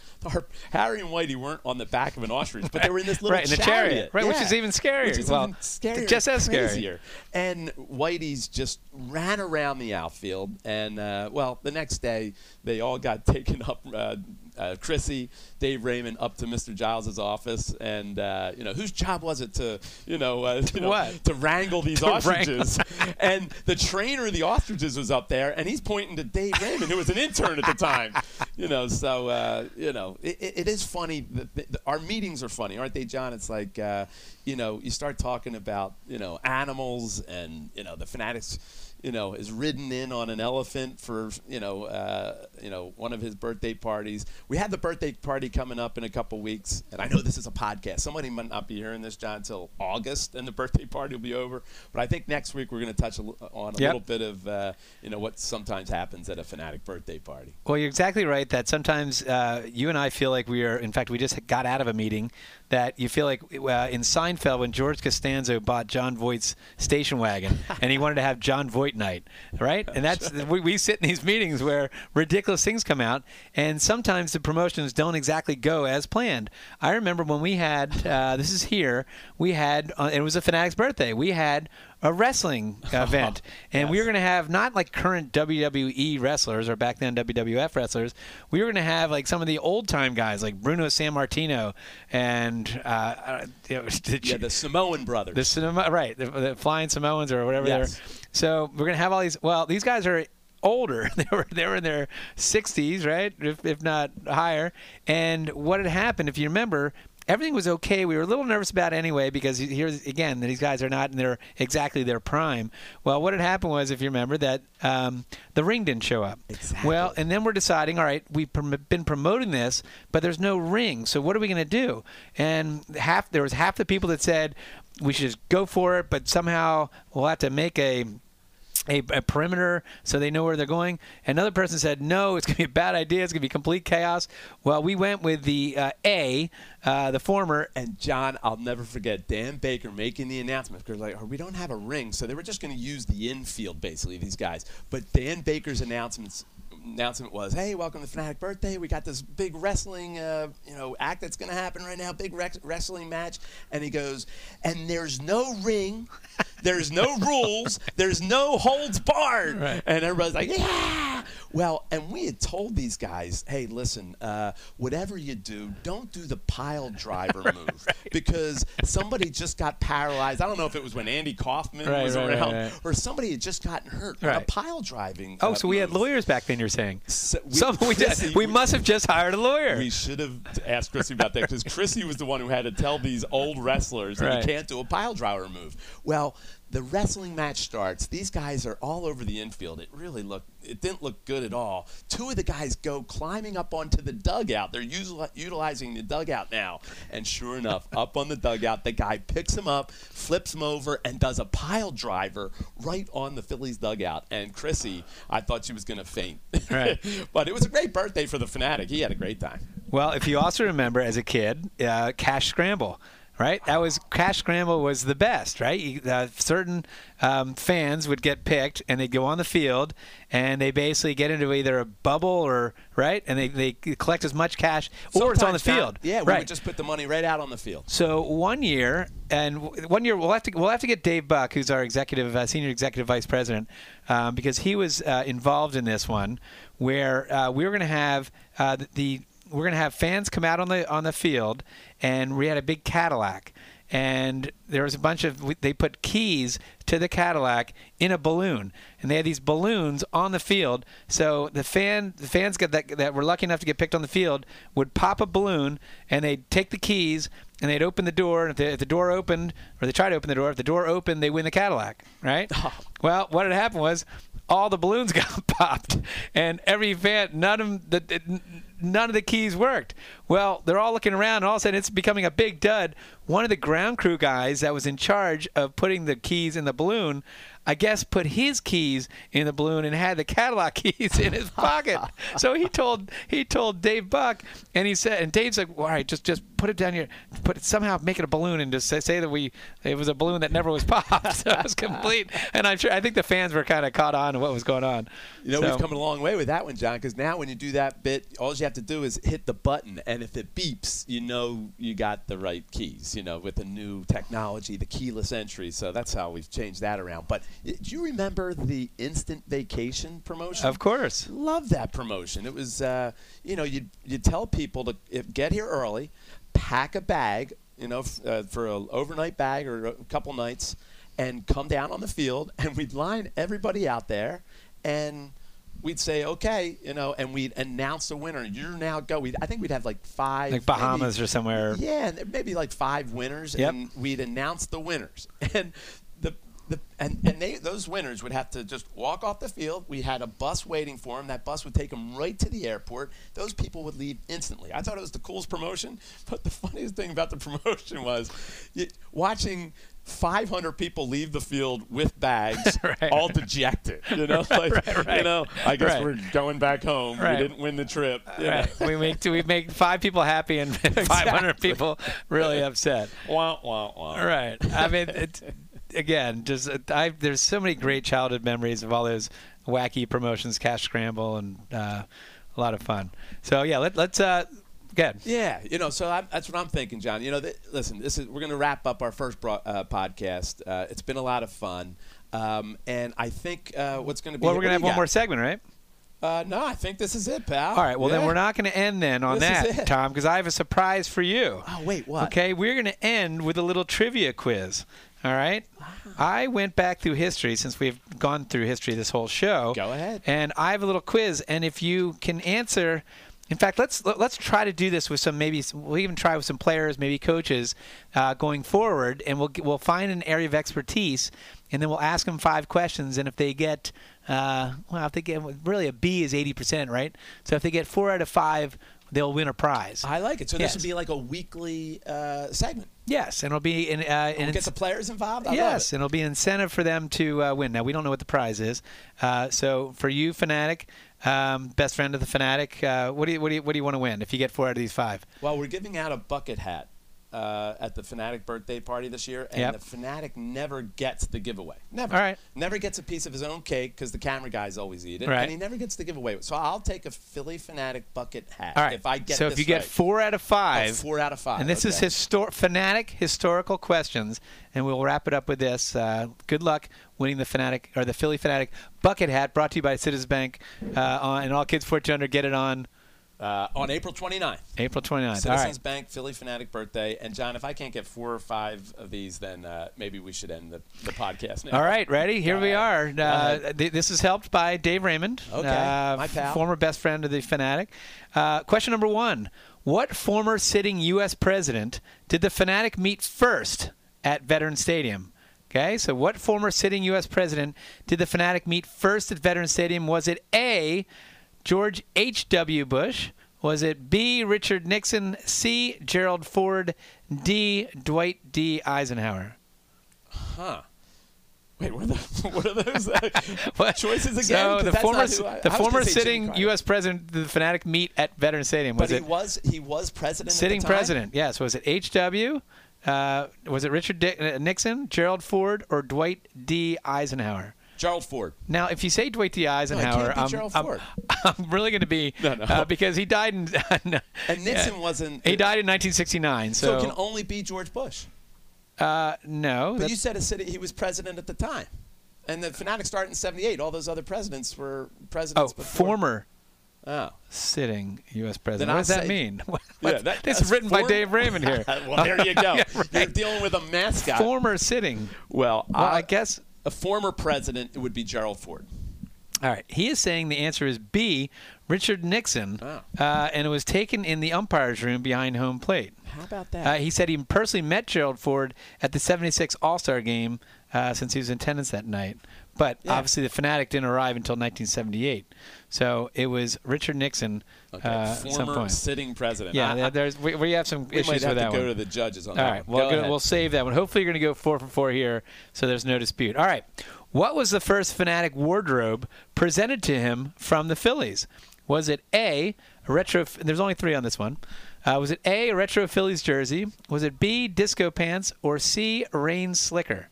Harry and Whitey weren't on the back of an ostrich, but they were in this little right, in the chariot, chariot, right, yeah. which is even scarier. Which is well, even scarier, just as crazier. And Whitey's just ran around the outfield, and uh, well, the next day they all got taken up. Uh, uh, Chrissy, Dave Raymond up to Mr. Giles's office, and uh, you know whose job was it to you know, uh, you know to wrangle these To ostriches? and the trainer of the ostriches was up there, and he's pointing to Dave Raymond, who was an intern at the time. You know, so uh, you know it, it is funny. That the, our meetings are funny, aren't they, John? It's like uh, you know you start talking about you know animals and you know the Phanatics you know, is ridden in on an elephant for you know, uh, you know, one of his birthday parties. We have the birthday party coming up in a couple weeks, and I know this is a podcast. Somebody might not be hearing this, John, until August, and the birthday party will be over. But I think next week we're going to touch a, on a Yep. little bit of uh, you know what sometimes happens at a Phanatic birthday party. Well, you're exactly right that sometimes uh, you and I feel like we are, in fact, we just got out of a meeting that you feel like uh, in Seinfeld when George Costanza bought Jon Voight's station wagon and he wanted to have John Voight night, right? And that's, we, we sit in these meetings where ridiculous things come out and sometimes the promotions don't exactly go as planned. I remember when we had, uh, this is here, we had, uh, it was a Phanatic's birthday, we had a wrestling event, and we were going to have not like current WWE wrestlers or back then WWF wrestlers. We were going to have like some of the old time guys like Bruno Sammartino and uh, uh, the, Yeah, the Samoan brothers. the cinema, right, the, the flying Samoans or whatever Yes. they're. So we're going to have all these. Well, these guys are older. They were they were in their 60s, right, if, if not higher. And what had happened, if you remember, everything was okay. We were a little nervous about it anyway because here's again, these guys are not in their exactly their prime. Well, what had happened was, if you remember, that um, the ring didn't show up. Exactly. Well, and then we're deciding, all right, we've prom- been promoting this, but there's no ring. So what are we going to do? And half there was half the people that said we should just go for it, but somehow we'll have to make a a, a perimeter so they know where they're going. Another person said, no, it's going to be a bad idea. It's going to be complete chaos. Well, we went with the uh, A, uh, the former. And John, I'll never forget Dan Baker making the announcement because like, oh, we don't have a ring, so they were just going to use the infield basically. These guys, but Dan Baker's announcements announcement was, "Hey, welcome to Phanatic Birthday. We got this big wrestling, uh, you know, act that's going to happen right now. Big rex- wrestling match." And he goes, "And there's no ring, there's no rules, there's no holds barred." Right. And everybody's like, "Yeah." Well, and we had told these guys, "Hey, listen, uh, whatever you do, don't do the pile driver move because somebody just got paralyzed. I don't know if it was when Andy Kaufman Right, was right, right, around, right. or somebody had just gotten hurt on a pile driving. Oh, uh, so we had lawyers back then, you're saying? So we- So we, did, Chrissy- we must have just hired a lawyer. We should have asked Chrissy about that because Chrissy was the one who had to tell these old wrestlers that you can't do a pile driver move. Well, the wrestling match starts. These guys are all over the infield. It really looked, it didn't look good at all. Two of the guys go climbing up onto the dugout. They're util- utilizing the dugout now. And sure enough, up on the dugout, the guy picks him up, flips him over, and does a pile driver right on the Phillies dugout. And Chrissy, I thought she was going to faint. Right. but it was a great birthday for the Phanatic. He had a great time. Well, if you also remember as a kid, uh, Cash Scramble. Right, that was Cash Scramble was the best. Right, you, uh, certain um, fans would get picked, and they'd go on the field, and they basically get into either a bubble or right, and they, they collect as much cash, or it's on the Sometimes, field. Yeah, we right. would just put the money right out on the field. So one year, and one year we'll have to we'll have to get Dave Buck, who's our executive uh, senior executive vice president, um, because he was uh, involved in this one, where uh, we were going to have uh, the, the we're going to have fans come out on the on the field, and we had a big Cadillac. And there was a bunch of they put keys to the Cadillac in a balloon, and they had these balloons on the field. So the fan the fans get that that were lucky enough to get picked on the field would pop a balloon, and they'd take the keys and they'd open the door. And if the, if the door opened, or they tried to open the door, if the door opened, they win the Cadillac, right? Oh. Well, what had happened was all the balloons got popped, and every fan, none of them, the, none of the keys worked. Well, they're all looking around, and all of a sudden it's becoming a big dud. One of the ground crew guys that was in charge of putting the keys in the balloon. I guess put his keys in the balloon and had the Cadillac keys in his pocket. so he told he told Dave Buck, and he said, and Dave's like, "All right, just just put it down here, put it somehow make it a balloon, and just say, say that we it was a balloon that never was popped. so it was complete. And I'm sure I think the fans were kind of caught on to what was going on. You know, So- we've come a long way with that one, John, because now when you do that bit, all you have to do is hit the button, and if it beeps, you know you got the right keys, you know, with the new technology, the keyless entry. So that's how we've changed that around. But do you remember the instant vacation promotion? Of course. Love that promotion. It was, uh, you know, you you tell people to if, get here early, pack a bag, you know, f- uh, for an overnight bag or a couple nights, and come down on the field, and we'd line everybody out there, and we'd say, okay, you know, and we'd announce the winner. You're now go. We'd, I think we'd have like five, Like Bahamas or somewhere. Yeah, and maybe like five winners, Yep. and we'd announce the winners, and the. And and they, those winners would have to just walk off the field. We had a bus waiting for them. That bus would take them right to the airport. Those people would leave instantly. I thought it was the coolest promotion. But the funniest thing about the promotion was you, watching 500 people leave the field with bags, Right. all dejected. You know, like right, right. you know, I guess we're going back home. We didn't win the trip. Uh, know. We make we make five people happy and 500 people really upset. Wah, wah, wah. Right. I mean, it's, again, just I there's so many great childhood memories of all those wacky promotions, cash scramble, and uh, a lot of fun. So yeah, let, let's uh, good. Yeah, you know, so I'm, that's what I'm thinking, John. You know, th- listen, this is we're going to wrap up our first bro- uh, podcast. Uh, it's been a lot of fun, um, and I think uh, what's going to be Well, we're gonna have one got? more segment, right? Uh, no, I think this is it, pal. All right. Well, then we're not going to end then on This that. Tom, because I have a surprise for you. Oh wait, what? Okay, we're going to end with a little trivia quiz. All right. Wow. I went back through history since we've gone through history this whole show. Go ahead. And I have a little quiz, and if you can answer, in fact, let's let- let's try to do this with some maybe we'll even try with some players, maybe coaches, uh, going forward, and we'll we'll find an area of expertise, and then we'll ask them five questions, and if they get uh, well, if they get really a B is eighty percent, right? So if they get four out of five, they'll win a prize. I like it. So Yes. this would be like a weekly uh, segment. Yes, and it'll be in. Uh, And we'll get the players involved. I yes, it. and it'll be an incentive for them to uh, win. Now we don't know what the prize is. Uh, so for you, Phanatic, um, best friend of the Phanatic, uh, what do you what do you what do you want to win if you get four out of these five? Well, we're giving out a bucket hat uh, at the Phanatic birthday party this year, and Yep. the Phanatic never gets the giveaway. Never. All right. Never gets a piece of his own cake because the camera guys always eat it, Right. and he never gets the giveaway. So I'll take a Phillie Phanatic bucket hat All right. if I get. so if you get four out of Oh, five, four out of five. and this is okay. histor- Phanatic historical questions, and we'll wrap it up with this. Uh, good luck winning the Phanatic or the Phillie Phanatic bucket hat, brought to you by Citizens Bank, uh, on, and all kids 14 under get it on uh, on April 29th. April 29th. All Citizens right. Bank Phillie Phanatic birthday, and John, if I can't get four or five of these, then uh, maybe we should end the, the podcast now. All right, ready? Here we are. Uh, th- this is helped by Dave Raymond, Okay, uh, my pal. former best friend of the Phanatic. Uh, question number one: What former sitting U.S. president did the Phanatic meet first at Veterans Stadium? Okay, so what former sitting U.S. president did the Phanatic meet first at Veterans Stadium? Was it A. George H.W. Bush? Was it B. Richard Nixon? C. Gerald Ford? D. Dwight D. Eisenhower? Huh. Wait, what are, the, what are those uh, What? choices again? So the former, I- the I former gonna say Jimmy sitting U.S. president the Phanatic meet at Veterans Stadium? But Was he it was he was president. at sitting the time? president? Yes. Was it H.W.? Uh, was it Richard uh, Nixon, Gerald Ford, or Dwight D. Eisenhower? Gerald Ford. Now, if you say Dwight D. Eisenhower, be I'm, I'm- Ford. I'm really going to be No, no. Uh, because he died in no, And Nixon yeah. wasn't. He died in 1969. So So, it can only be George Bush. uh, no, But you said a city, he was president at the time. And the Phanatics started in 78. All those other presidents were oh, presidents before. former Oh. sitting U.S. president. Then what does I'll that say- mean? Yeah, that- this is written by Dave Raymond here. well, there you go. Yeah, You're dealing with a mascot. Former sitting. well, Well, I guess. A former president it would be Gerald Ford. All right. He is saying the answer is B, Richard Nixon, Oh. uh, and it was taken in the umpire's room behind home plate. How about that? Uh, he said he personally met Gerald Ford at the 76 All Star game uh, since he was in attendance that night. But Yeah. obviously, the Phanatic didn't arrive until 1978. So it was Richard Nixon okay. uh, at some former point. sitting president. Yeah, I- there- there's, we, we have some we issues might have with to that go one. to the judges on All that right, one. well, Go we'll save that one. Hopefully, you're going to go four for four here, so there's no dispute. All right, what was the first Phanatic wardrobe presented to him from the Phillies? Was it A, a retro? There's only three on this one. Uh, was it A, a retro Phillies jersey? Was it B, disco pants, or C, rain slicker?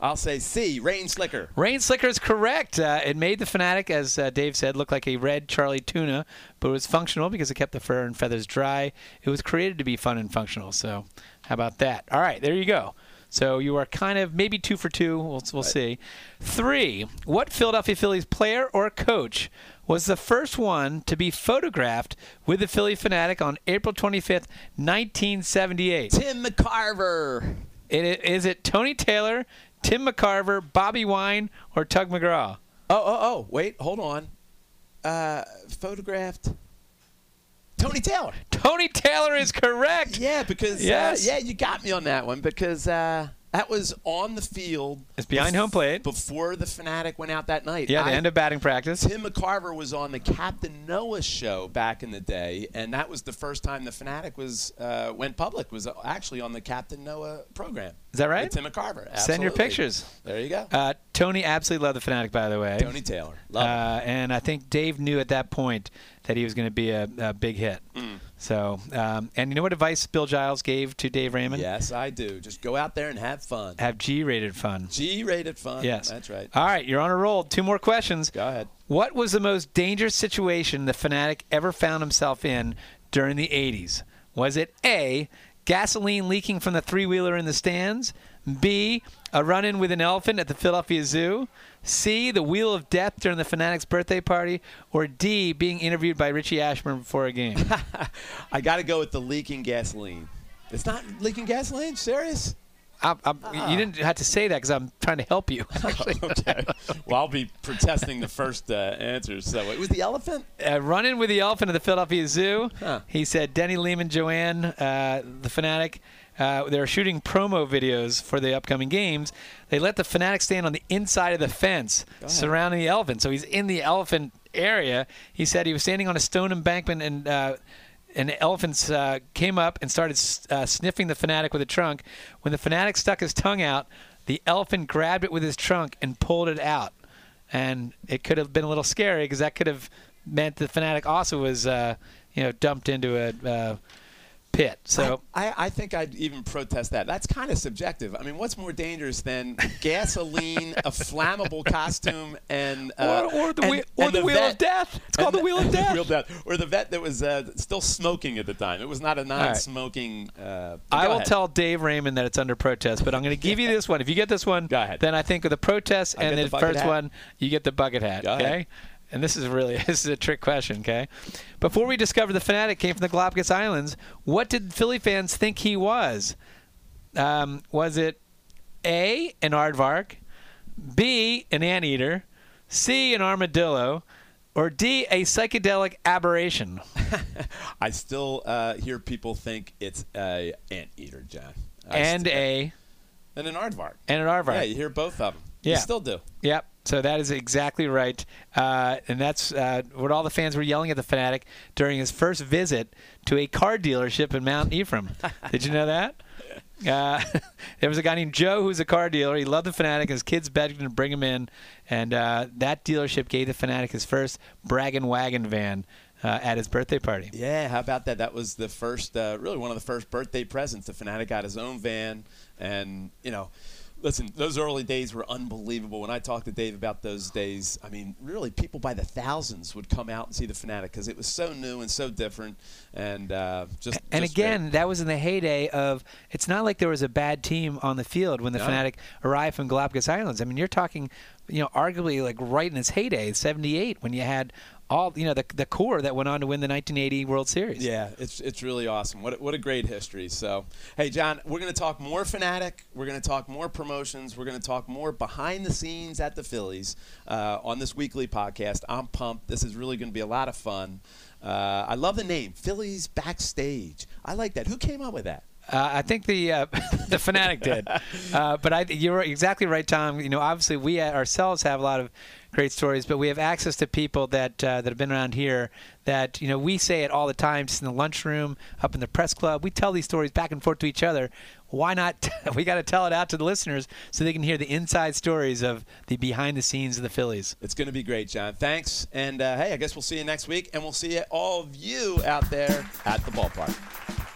I'll say C, Rain Slicker. Rain Slicker is correct. Uh, it made the Phanatic, as uh, Dave said, look like a red Charlie tuna, but it was functional because it kept the fur and feathers dry. It was created to be fun and functional. So, how about that? All right, there you go. So you are kind of maybe two for two. We'll, we'll see. Three. What Philadelphia Phillies player or coach was the first one to be photographed with the Phillie Phanatic on April 25th, 1978? Tim McCarver. It, is it Tony Taylor, Tim McCarver, Bobby Wine, or Tug McGraw? Oh, oh, oh. Wait, hold on. Uh, photographed Tony Taylor. Tony Taylor is correct. Yeah, because Yes. uh, yeah, you got me on that one because uh, that was on the field. It's behind bef- home plate. before the Phanatic went out that night. Yeah, the I- end of batting practice. Tim McCarver was on the Captain Noah show back in the day, and that was the first time the Phanatic was uh, went public. Was actually on the Captain Noah program. Is that right? Tim McCarver. Send your pictures. There you go. Uh, Tony absolutely loved the Phanatic, by the way. Tony Taylor. Love. Uh, and I think Dave knew at that point that he was going to be a, a big hit. So, um, and you know what advice Bill Giles gave to Dave Raymond? Yes, I do. Just go out there and have fun. Have G-rated fun. G-rated fun. Yes, that's right. All right, you're on a roll. Two more questions. Go ahead. What was the most dangerous situation the Phanatic ever found himself in during the 80s? Was it A, gasoline leaking from the three wheeler in the stands? B, a run in with an elephant at the Philadelphia Zoo? C, the wheel of death during the Phanatic's birthday party? Or D, being interviewed by Richie Ashburn before a game? I got to go with the leaking gasoline. It's not leaking gasoline. Serious? I'm, I'm, You didn't have to say that because I'm trying to help you. okay. Well, I'll be protesting the first uh, answers. So it was the elephant. uh, running with the elephant at the Philadelphia Zoo. Huh. He said Denny Lehman, Joanne, uh, the Phanatic. Uh, they were shooting promo videos for the upcoming games. They let the Phanatic stand on the inside of the fence surrounding the elephant. So he's in the elephant area. He said he was standing on a stone embankment and. Uh, and elephants uh, came up and started uh, sniffing the Phanatic with a trunk. When the Phanatic stuck his tongue out, the elephant grabbed it with his trunk and pulled it out. And it could have been a little scary because that could have meant the Phanatic also was, uh, you know, dumped into a uh, pit. So I, I think I'd even protest that. That's kind of subjective. I mean, what's more dangerous than gasoline, a flammable costume, and uh, or, or the, and- wheel, or and the, wheel of death. It's called and the wheel of death. wheel of death. Or the vet that was uh, still smoking at the time. It was not a non-smoking. Uh, I will ahead. tell Dave Raymond that it's under protest, but I'm going to give you this one. If you get this one, Go ahead. then I think with the protest I'll and the, the first hat. one, you get the bucket hat. Go okay? ahead. And this is really this is a trick question. Okay. Before we discovered the Phanatic came from the Galapagos Islands, what did Philly fans think he was? Um, was it A, an aardvark, B, an anteater, C, an armadillo, or D, a psychedelic aberration? I still uh, hear people think it's a anteater, John. I and st- a and an aardvark. And an aardvark. Yeah, you hear both of them. Yeah. You still do. Yep. So that is exactly right, uh, and that's uh, what all the fans were yelling at the Phanatic during his first visit to a car dealership in Mount Ephraim. Did you know that? Uh, there was a guy named Joe who was a car dealer. He loved the Phanatic. His kids begged him to bring him in, and uh, that dealership gave the Phanatic his first brag and wagon van uh, at his birthday party. Yeah, how about that? That was the first, uh, really one of the first birthday presents. The Phanatic got his own van, and you know, listen, those early days were unbelievable. When I talked to Dave about those days, I mean, really, people by the thousands would come out and see the Phanatic because it was so new and so different, and uh, just. And just again, great. that was in the heyday of. It's not like there was a bad team on the field when the No. Phanatic arrived from Galapagos Islands. I mean, you're talking, you know, arguably like right in its heyday, '78, when you had all, you know, the the core that went on to win the 1980 World Series. Yeah, it's it's really awesome. What what a great history. So, hey, John, we're going to talk more Phanatic. We're going to talk more promotions. We're going to talk more behind the scenes at the Phillies uh, on this weekly podcast. I'm pumped. This is really going to be a lot of fun. Uh, I love the name Phillies Backstage. I like that. Who came up with that? Uh, I think the uh, the Phanatic did, uh, but I, you're exactly right, Tom. You know, obviously we ourselves have a lot of great stories, but we have access to people that uh, that have been around here. That you know, we say it all the time, just in the lunchroom, up in the press club. We tell these stories back and forth to each other. Why not? we got to tell it out to the listeners so they can hear the inside stories of the behind the scenes of the Phillies. It's going to be great, John. Thanks. And uh, hey, I guess we'll see you next week, and we'll see all of you out there at the ballpark.